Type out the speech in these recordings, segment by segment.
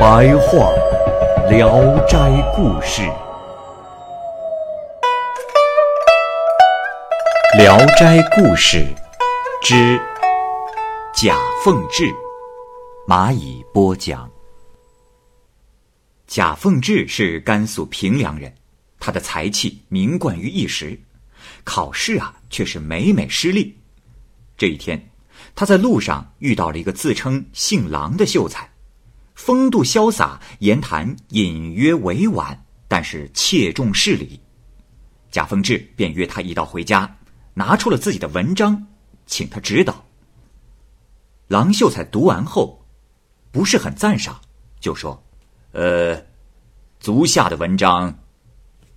白话《聊斋故事》。《聊斋故事》之贾凤志，蚂蚁播讲。贾凤志是甘肃平凉人，他的才气名冠于一时，考试啊却是每每失利。这一天，他在路上遇到了一个自称姓郎的秀才，风度潇洒，言谈隐约委婉，但是切重事理。贾凤志便约他一道回家。拿出了自己的文章，请他指导。郎秀才读完后，不是很赞赏，就说：“呃，足下的文章，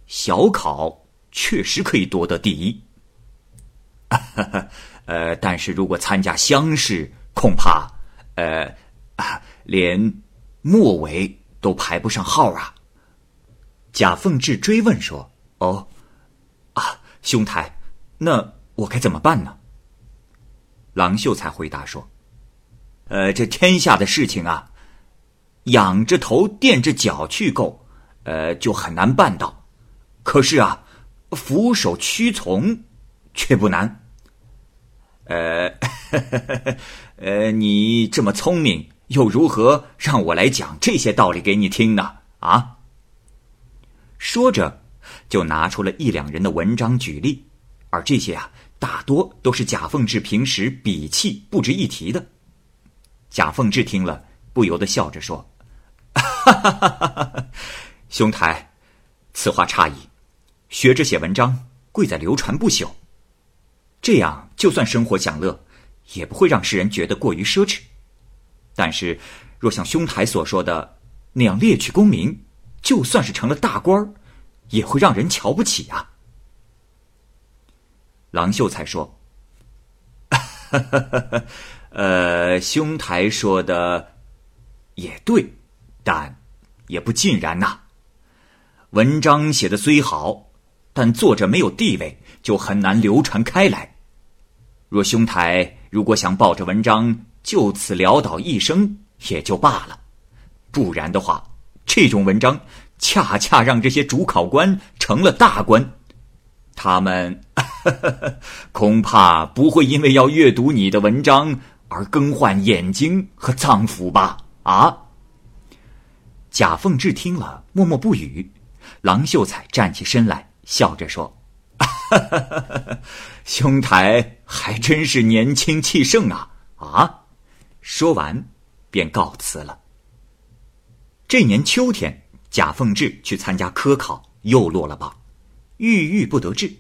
小考确实可以夺得第一。呃，但是如果参加乡试，恐怕，呃，连末尾都排不上号啊。”贾凤志追问说：“哦，啊，兄台。”那我该怎么办呢？郎秀才回答说：“呃，这天下的事情啊，仰着头垫着脚去够，呃，就很难办到；可是啊，俯首屈从却不难。呃，呃，你这么聪明，又如何让我来讲这些道理给你听呢？啊？”说着，就拿出了一两人的文章举例。而这些啊，大多都是贾凤志平时笔气不值一提的。贾凤志听了，不由得笑着说：“ 哈哈哈哈兄台，此话差矣。学着写文章，贵在流传不朽。这样，就算生活享乐，也不会让世人觉得过于奢侈。但是，若像兄台所说的那样猎取功名，就算是成了大官儿，也会让人瞧不起啊。”郎秀才说：“ 呃，兄台说的也对，但也不尽然呐。文章写的虽好，但作者没有地位，就很难流传开来。若兄台如果想抱着文章就此潦倒一生，也就罢了；不然的话，这种文章恰恰让这些主考官成了大官。”他们 恐怕不会因为要阅读你的文章而更换眼睛和脏腑吧？啊！贾凤志听了，默默不语。郎秀才站起身来，笑着说：“ 兄台还真是年轻气盛啊！”啊！说完，便告辞了。这年秋天，贾凤志去参加科考，又落了榜。郁郁不得志，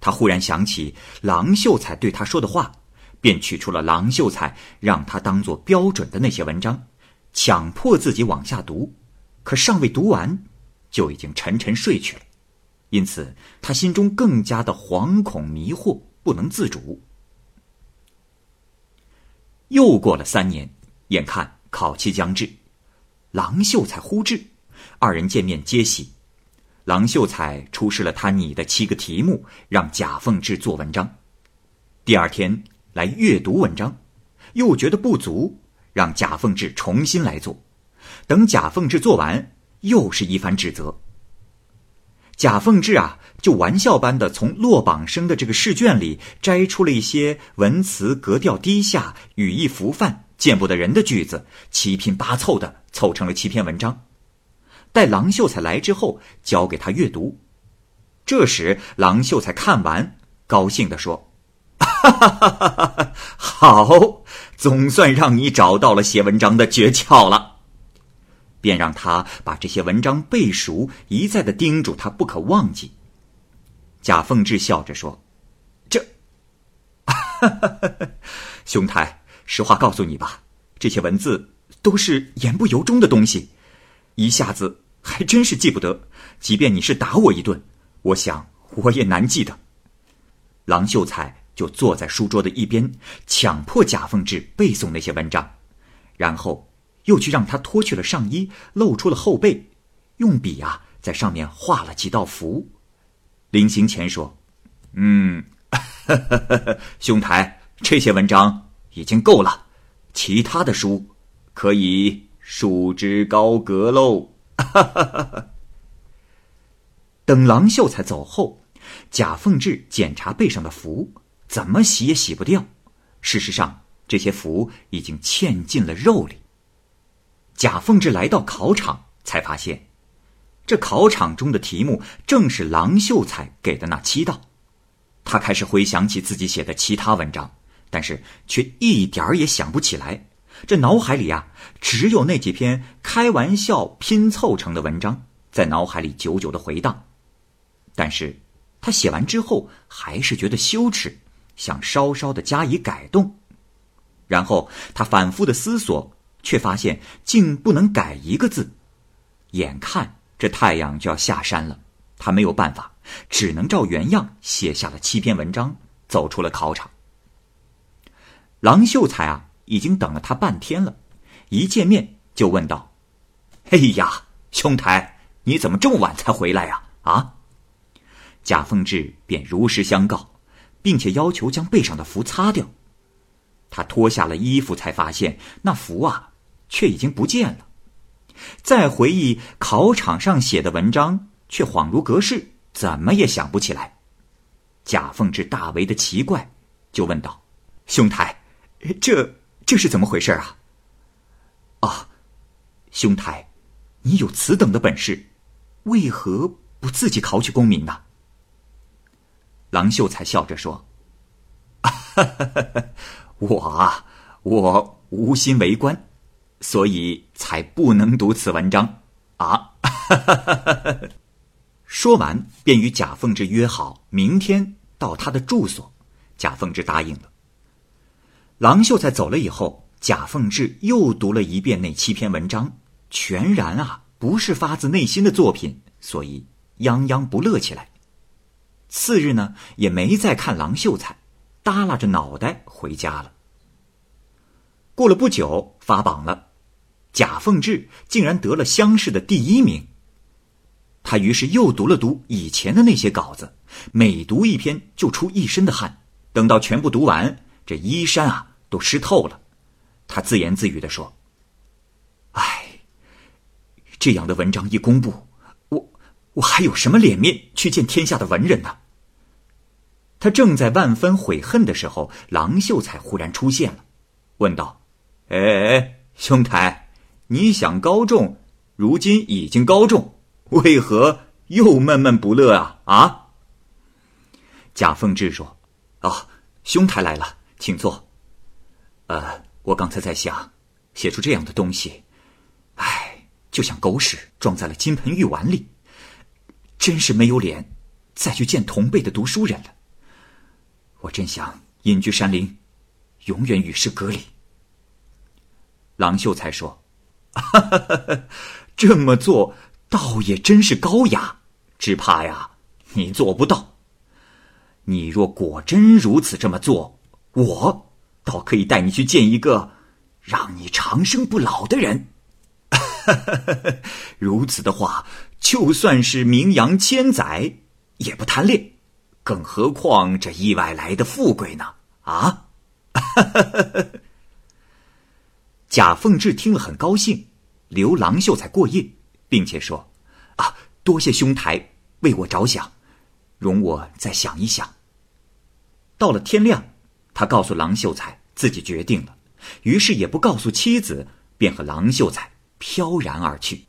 他忽然想起郎秀才对他说的话，便取出了郎秀才让他当做标准的那些文章，强迫自己往下读。可尚未读完，就已经沉沉睡去了。因此，他心中更加的惶恐迷惑，不能自主。又过了三年，眼看考期将至，郎秀才忽至，二人见面皆喜。郎秀才出示了他拟的七个题目，让贾凤志做文章。第二天来阅读文章，又觉得不足，让贾凤志重新来做。等贾凤志做完，又是一番指责。贾凤志啊，就玩笑般的从落榜生的这个试卷里摘出了一些文词格调低下、语义浮泛、见不得人的句子，七拼八凑的凑成了七篇文章。待郎秀才来之后，交给他阅读。这时，郎秀才看完，高兴地说：“ 哈哈哈哈好，总算让你找到了写文章的诀窍了。”便让他把这些文章背熟，一再的叮嘱他不可忘记。贾凤志笑着说：“这，兄台，实话告诉你吧，这些文字都是言不由衷的东西，一下子还真是记不得。即便你是打我一顿，我想我也难记得。郎秀才就坐在书桌的一边，强迫贾凤志背诵那些文章，然后又去让他脱去了上衣，露出了后背，用笔啊在上面画了几道符。临行前说：“嗯，兄台，这些文章已经够了，其他的书可以束之高阁喽。”等郎秀才走后，贾凤志检查背上的符，怎么洗也洗不掉。事实上，这些符已经嵌进了肉里。贾凤志来到考场，才发现，这考场中的题目正是郎秀才给的那七道。他开始回想起自己写的其他文章，但是却一点儿也想不起来。这脑海里啊，只有那几篇开玩笑拼凑成的文章在脑海里久久的回荡。但是，他写完之后还是觉得羞耻，想稍稍的加以改动。然后他反复的思索，却发现竟不能改一个字。眼看这太阳就要下山了，他没有办法，只能照原样写下了七篇文章，走出了考场。郎秀才啊，已经等了他半天了，一见面就问道：“哎呀，兄台，你怎么这么晚才回来呀？啊？”贾凤志便如实相告，并且要求将背上的符擦掉。他脱下了衣服，才发现那符啊，却已经不见了。再回忆考场上写的文章，却恍如隔世，怎么也想不起来。贾凤志大为的奇怪，就问道：“兄台，这这是怎么回事啊？”啊，兄台，你有此等的本事，为何不自己考取功名呢？郎秀才笑着说：“ 我啊，我无心为官，所以才不能读此文章啊。”说完，便与贾凤志约好明天到他的住所。贾凤志答应了。郎秀才走了以后，贾凤志又读了一遍那七篇文章，全然啊不是发自内心的作品，所以泱泱不乐起来。次日呢，也没再看郎秀才，耷拉着脑袋回家了。过了不久，发榜了，贾凤志竟然得了乡试的第一名。他于是又读了读以前的那些稿子，每读一篇就出一身的汗。等到全部读完，这衣衫啊都湿透了。他自言自语的说：“唉，这样的文章一公布。”我还有什么脸面去见天下的文人呢？他正在万分悔恨的时候，郎秀才忽然出现了，问道：“哎，兄台，你想高中，如今已经高中，为何又闷闷不乐啊？”啊？贾凤志说：“哦，兄台来了，请坐。呃，我刚才在想，写出这样的东西，唉，就像狗屎装在了金盆玉碗里。”真是没有脸再去见同辈的读书人了。我真想隐居山林，永远与世隔离。郎秀才说：“哈 这么做倒也真是高雅，只怕呀，你做不到。你若果真如此这么做，我倒可以带你去见一个让你长生不老的人。哈 如此的话。”就算是名扬千载，也不贪恋，更何况这意外来的富贵呢？啊哈哈哈！贾凤志听了很高兴，留郎秀才过夜，并且说：“啊，多谢兄台为我着想，容我再想一想。”到了天亮，他告诉郎秀才自己决定了，于是也不告诉妻子，便和郎秀才飘然而去。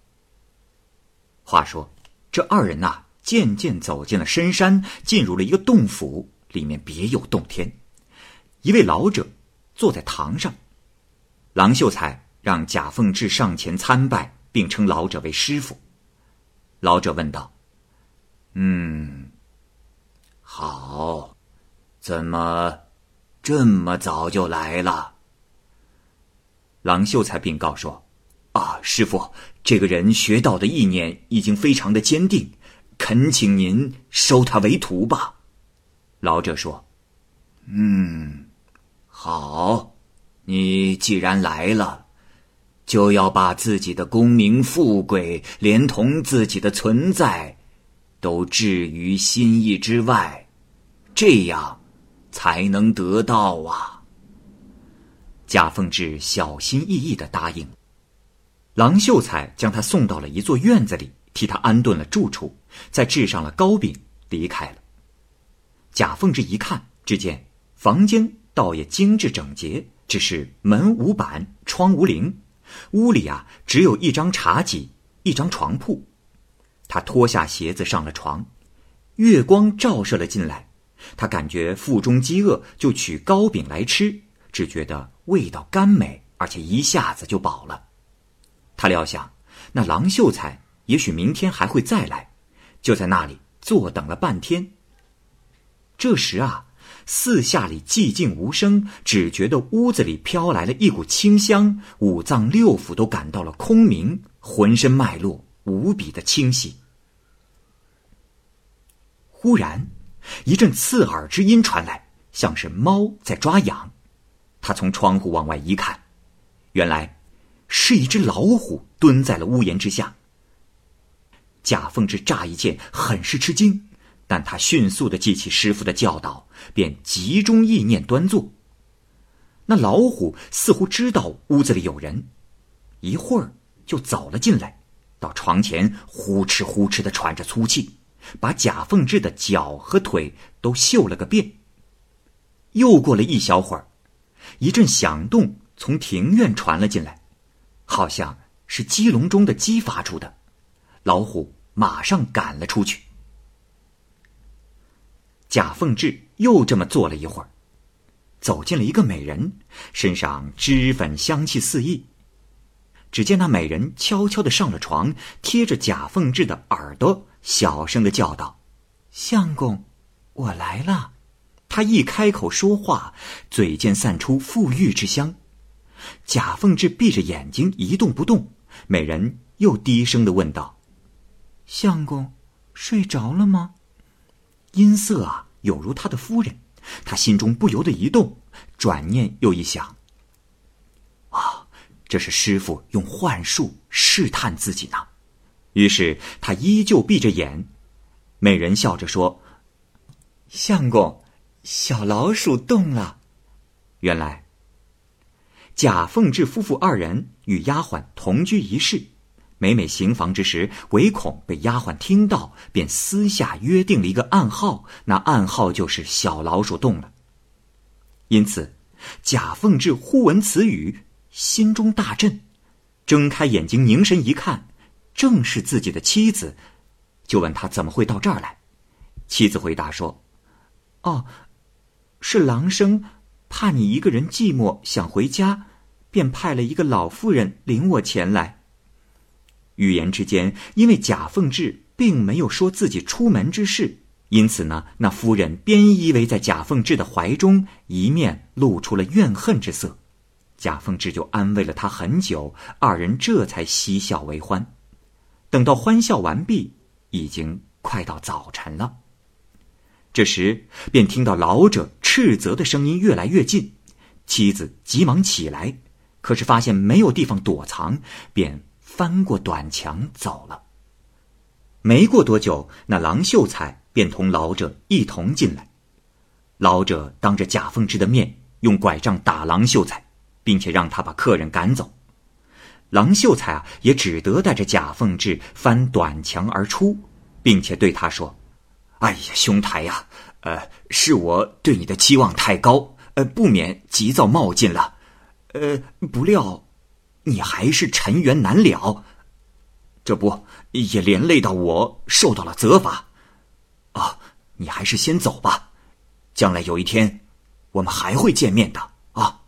话说，这二人呐，渐渐走进了深山，进入了一个洞府，里面别有洞天。一位老者坐在堂上，郎秀才让贾凤志上前参拜，并称老者为师傅。老者问道：“嗯，好，怎么这么早就来了？郎秀才禀告说：“啊，师傅，这个人学道的意念已经非常的坚定，恳请您收他为徒吧。”老者说：“嗯，好，你既然来了，就要把自己的功名富贵，连同自己的存在，都置于心意之外，这样才能得到啊。”贾凤志小心翼翼的答应。郎秀才将他送到了一座院子里，替他安顿了住处，再置上了糕饼，离开了。贾凤志一看，只见房间倒也精致整洁，只是门无板，窗无棂，屋里啊只有一张茶几，一张床铺。他脱下鞋子上了床，月光照射了进来，他感觉腹中饥饿，就取糕饼来吃，只觉得味道甘美，而且一下子就饱了。他料想，那郎秀才也许明天还会再来，就在那里坐等了半天。这时啊，四下里寂静无声，只觉得屋子里飘来了一股清香，五脏六腑都感到了空明，浑身脉络无比的清晰。忽然，一阵刺耳之音传来，像是猫在抓痒。他从窗户往外一看，原来是一只老虎蹲在了屋檐之下。贾凤志乍一见，很是吃惊。但他迅速的记起师傅的教导，便集中意念端坐。那老虎似乎知道屋子里有人，一会儿就走了进来，到床前呼哧呼哧的喘着粗气，把贾凤志的脚和腿都嗅了个遍。又过了一小会儿，一阵响动从庭院传了进来，好像是鸡笼中的鸡发出的。老虎马上赶了出去。贾凤志又这么坐了一会儿，走进了一个美人，身上脂粉香气四溢。只见那美人悄悄的上了床，贴着贾凤志的耳朵，小声的叫道：“相公，我来了。”他一开口说话，嘴间散出馥郁之香。贾凤志闭着眼睛一动不动。美人又低声的问道：“相公，睡着了吗？”音色啊，有如他的夫人，他心中不由得一动，转念又一想：啊，这是师傅用幻术试探自己呢。于是他依旧闭着眼。美人笑着说：“相公，小老鼠动了。”原来，贾凤志夫妇二人与丫鬟同居一室。每每行房之时，唯恐被丫鬟听到，便私下约定了一个暗号。那暗号就是“小老鼠动了”。因此，贾凤志忽闻此语，心中大震，睁开眼睛凝神一看，正是自己的妻子，就问他怎么会到这儿来。妻子回答说：“哦，是郎生怕你一个人寂寞，想回家，便派了一个老妇人领我前来。”语言之间，因为贾凤志并没有说自己出门之事，因此呢，那夫人便依偎在贾凤志的怀中，一面露出了怨恨之色。贾凤志就安慰了他很久，二人这才嬉笑为欢。等到欢笑完毕，已经快到早晨了。这时，便听到老者斥责的声音越来越近，妻子急忙起来，可是发现没有地方躲藏，便。翻过短墙走了。没过多久，那郎秀才便同老者一同进来。老者当着贾凤芝的面用拐杖打郎秀才，并且让他把客人赶走。郎秀才啊，也只得带着贾凤芝翻短墙而出，并且对他说：“哎呀，兄台呀，呃，是我对你的期望太高，呃，不免急躁冒进了。呃，不料。”你还是尘缘难了，这不也连累到我受到了责罚？啊，你还是先走吧，将来有一天，我们还会见面的啊！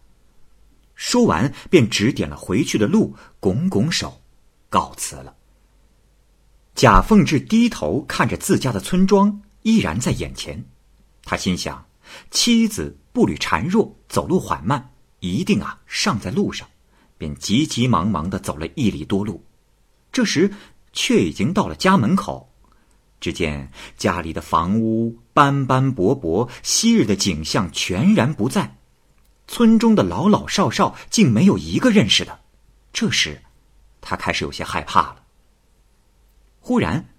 说完，便指点了回去的路，拱拱手，告辞了。贾凤志低头看着自家的村庄依然在眼前，他心想：妻子步履孱弱，走路缓慢，一定啊尚在路上。便急急忙忙的走了一里多路。这时，却已经到了家门口。只见家里的房屋斑斑驳驳，昔日的景象全然不在。村中的老老少少竟没有一个认识的。这时，他开始有些害怕了。忽然，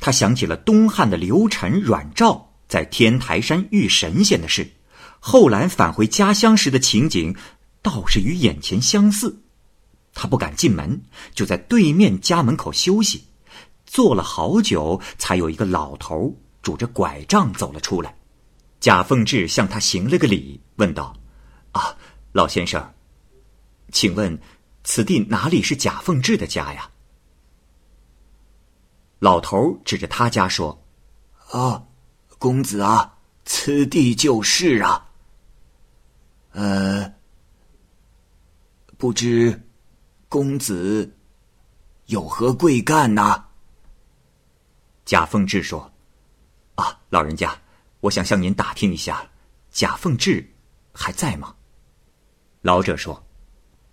他想起了东汉的刘晨、阮肇在天台山遇神仙的事，后来返回家乡时的情景，倒是与眼前相似。他不敢进门，就在对面家门口休息。坐了好久，才有一个老头拄着拐杖走了出来。贾凤志向他行了个礼，问道：“啊，老先生，请问此地哪里是贾凤志的家呀？”老头指着他家说：“啊，公子啊，此地就是啊。呃，不知公子有何贵干呐？”贾凤志说：“啊，老人家，我想向您打听一下，贾凤志还在吗？”老者说：“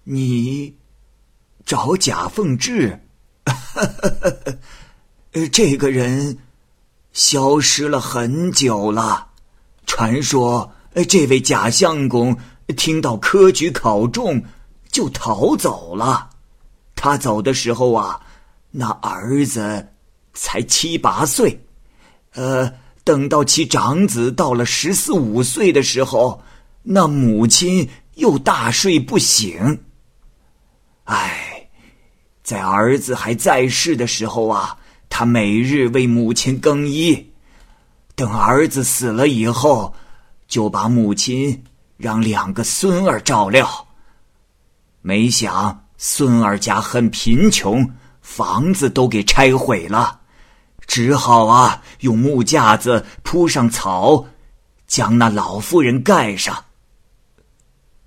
你找贾凤志？这个人消失了很久了。传说这位贾相公听到科举考中，就逃走了。他走的时候啊，那儿子……”才七八岁，呃，等到其长子到了十四五岁的时候，那母亲又大睡不醒。唉，在儿子还在世的时候啊，他每日为母亲更衣；等儿子死了以后，就把母亲让两个孙儿照料。没想孙儿家很贫穷，房子都给拆毁了。只好啊，用木架子铺上草，将那老妇人盖上。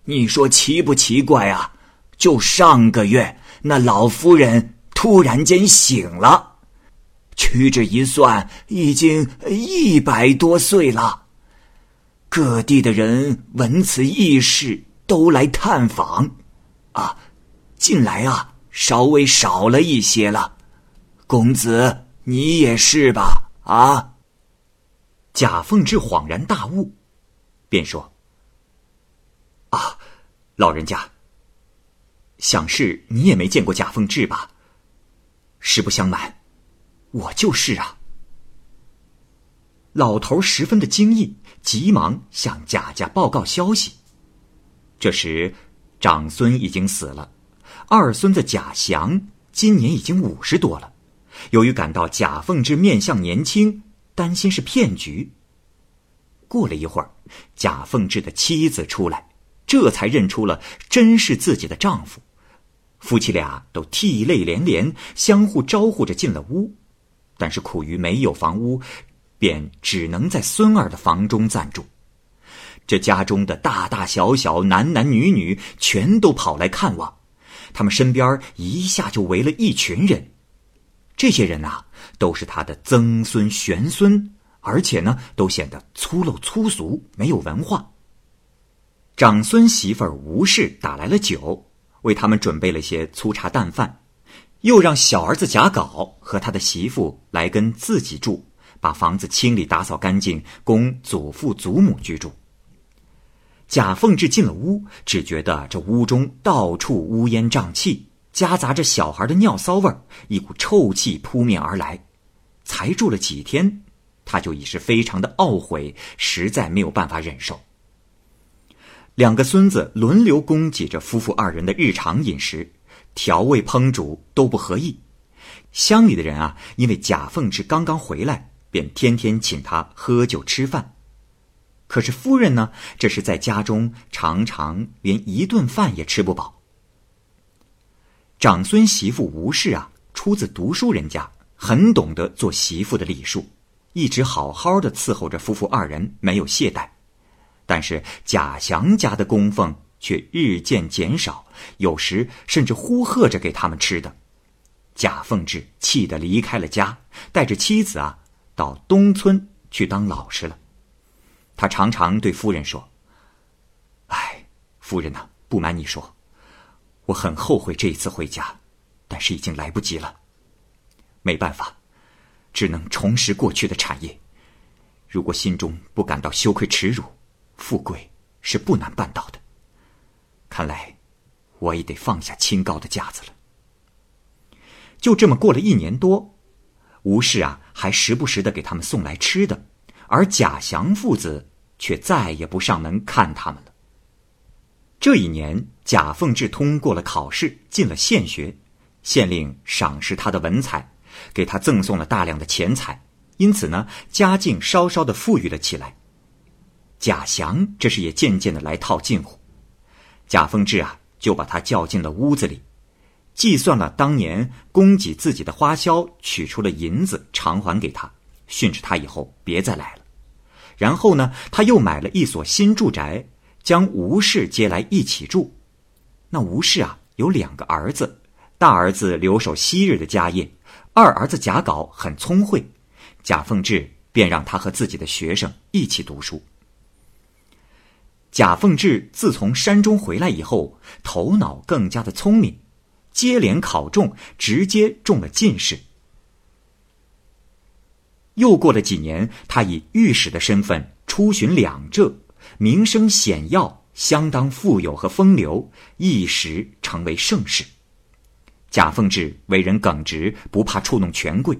你说奇不奇怪啊？就上个月，那老夫人突然间醒了，屈指一算，已经一百多岁了。各地的人闻此异事，都来探访。啊，近来啊，稍微少了一些了。公子。你也是吧？啊！贾凤志恍然大悟，便说：“啊，老人家，想是你也没见过贾凤志吧？实不相瞒，我就是啊。”老头十分的惊异，急忙向贾家报告消息。这时，长孙已经死了，二孙子贾祥今年已经五十多了。由于感到贾凤之面相年轻，担心是骗局。过了一会儿，贾凤志的妻子出来，这才认出了真是自己的丈夫。夫妻俩都涕泪连连，相互招呼着进了屋。但是苦于没有房屋，便只能在孙儿的房中暂住。这家中的大大小小、男男女女全都跑来看望，他们身边一下就围了一群人。这些人呐，都是他的曾孙、玄孙，而且呢，都显得粗陋粗俗，没有文化。长孙媳妇儿吴氏打来了酒，为他们准备了些粗茶淡饭，又让小儿子贾稿和他的媳妇来跟自己住，把房子清理打扫干净，供祖父祖母居住。贾凤志进了屋，只觉得这屋中到处乌烟瘴气。夹杂着小孩的尿骚味，一股臭气扑面而来。才住了几天，他就已是非常的懊悔，实在没有办法忍受。两个孙子轮流供给着夫妇二人的日常饮食，调味烹煮都不合意。乡里的人啊，因为贾凤志刚刚回来，便天天请他喝酒吃饭。可是夫人呢，这是在家中常常连一顿饭也吃不饱。长孙媳妇吴氏啊，出自读书人家，很懂得做媳妇的礼数，一直好好的伺候着夫妇二人，没有懈怠。但是贾祥家的供奉却日渐减少，有时甚至呼喝着给他们吃的。贾凤志气得离开了家，带着妻子啊，到东村去当老师了。他常常对夫人说：“哎，夫人呐，不瞒你说。”我很后悔这一次回家，但是已经来不及了。没办法，只能重拾过去的产业。如果心中不感到羞愧耻辱，富贵是不难办到的。看来，我也得放下清高的架子了。就这么过了一年多，吴氏啊，还时不时的给他们送来吃的，而贾祥父子却再也不上门看他们了。这一年，贾凤志通过了考试，进了县学，县令赏识他的文采，给他赠送了大量的钱财，因此呢，家境稍稍的富裕了起来。贾祥这时也渐渐的来套近乎，贾凤志啊，就把他叫进了屋子里。计算了当年供给自己的花销，取出了银子偿还给他，训斥他以后别再来了。然后呢，他又买了一所新住宅，将吴氏接来一起住。那吴氏啊，有两个儿子，大儿子留守昔日的家业，二儿子贾稿很聪慧，贾凤志便让他和自己的学生一起读书。贾凤志自从山中回来以后，头脑更加的聪明。接连考中，直接中了进士。又过了几年，他以御史的身份出巡两浙，名声显耀，相当富有和风流，一时成为盛世。贾凤志为人耿直，不怕触弄权贵，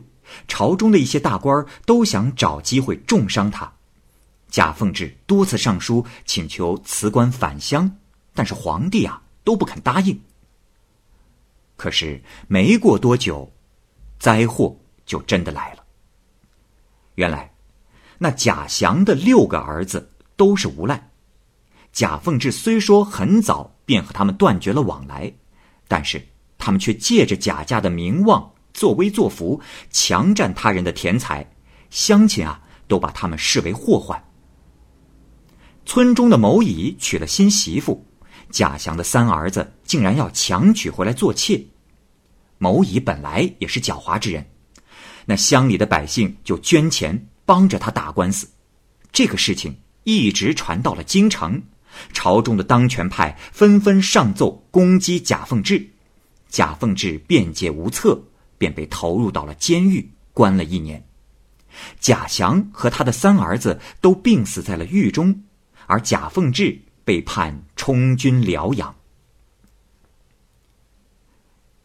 朝中的一些大官都想找机会重伤他。贾凤志多次上书请求辞官返乡，但是皇帝啊都不肯答应。可是没过多久，灾祸就真的来了。原来，那贾祥的六个儿子都是无赖。贾凤志虽说很早便和他们断绝了往来，但是他们却借着贾家的名望作威作福，强占他人的田财，乡亲啊都把他们视为祸患。村中的某乙娶了新媳妇。贾祥的三儿子竟然要强娶回来做妾。某乙本来也是狡猾之人，那乡里的百姓就捐钱帮着他打官司。这个事情一直传到了京城，朝中的当权派纷纷上奏攻击贾凤志，贾凤志辩解无策，便被投入到了监狱，关了一年。贾祥和他的三儿子都病死在了狱中，而贾凤志被判充军疗养。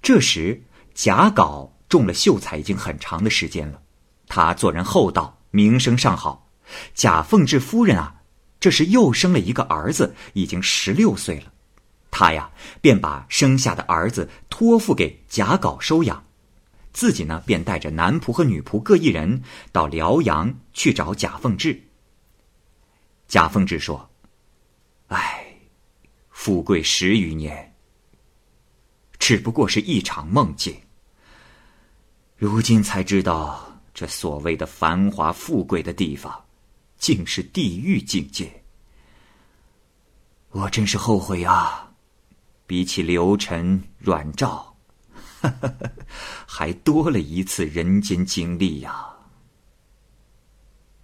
这时，贾稿中了秀才已经很长的时间了，他做人厚道，名声尚好。贾凤志夫人啊，这时又生了一个儿子，已经十六岁了。他呀，便把生下的儿子托付给贾稿收养，自己呢，便带着男仆和女仆各一人到辽阳去找贾凤志。贾凤志说：“唉，富贵十余年。”只不过是一场梦境。如今才知道，这所谓的繁华富贵的地方，竟是地狱境界。我真是后悔啊！比起刘晨、阮照，还多了一次人间经历呀。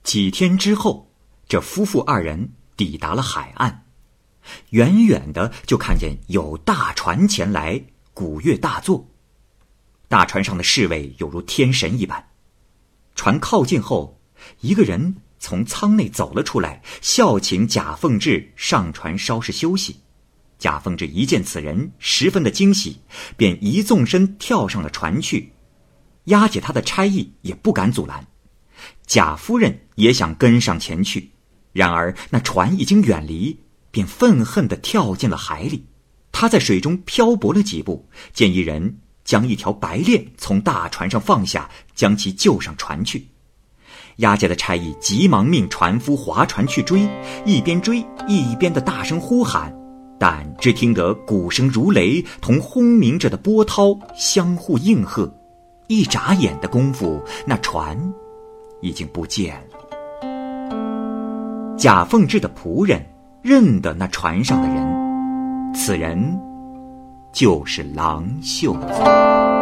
几天之后，这夫妇二人抵达了海岸，远远的就看见有大船前来。鼓乐大作，大船上的侍卫犹如天神一般。船靠近后，一个人从舱内走了出来，笑请贾凤志上船稍事休息。贾凤志一见此人，十分的惊喜，便一纵身跳上了船去。押解他的差役也不敢阻拦。贾夫人也想跟上前去，然而那船已经远离，便愤恨的跳进了海里。他在水中漂泊了几步，见一人将一条白链从大船上放下，将其救上船去。押解的差役急忙命船夫划船去追，一边追一边的大声呼喊，但只听得鼓声如雷，同轰鸣着的波涛相互应和。一眨眼的功夫，那船已经不见了。贾凤志的仆人认得那船上的人。此人就是郎秀才。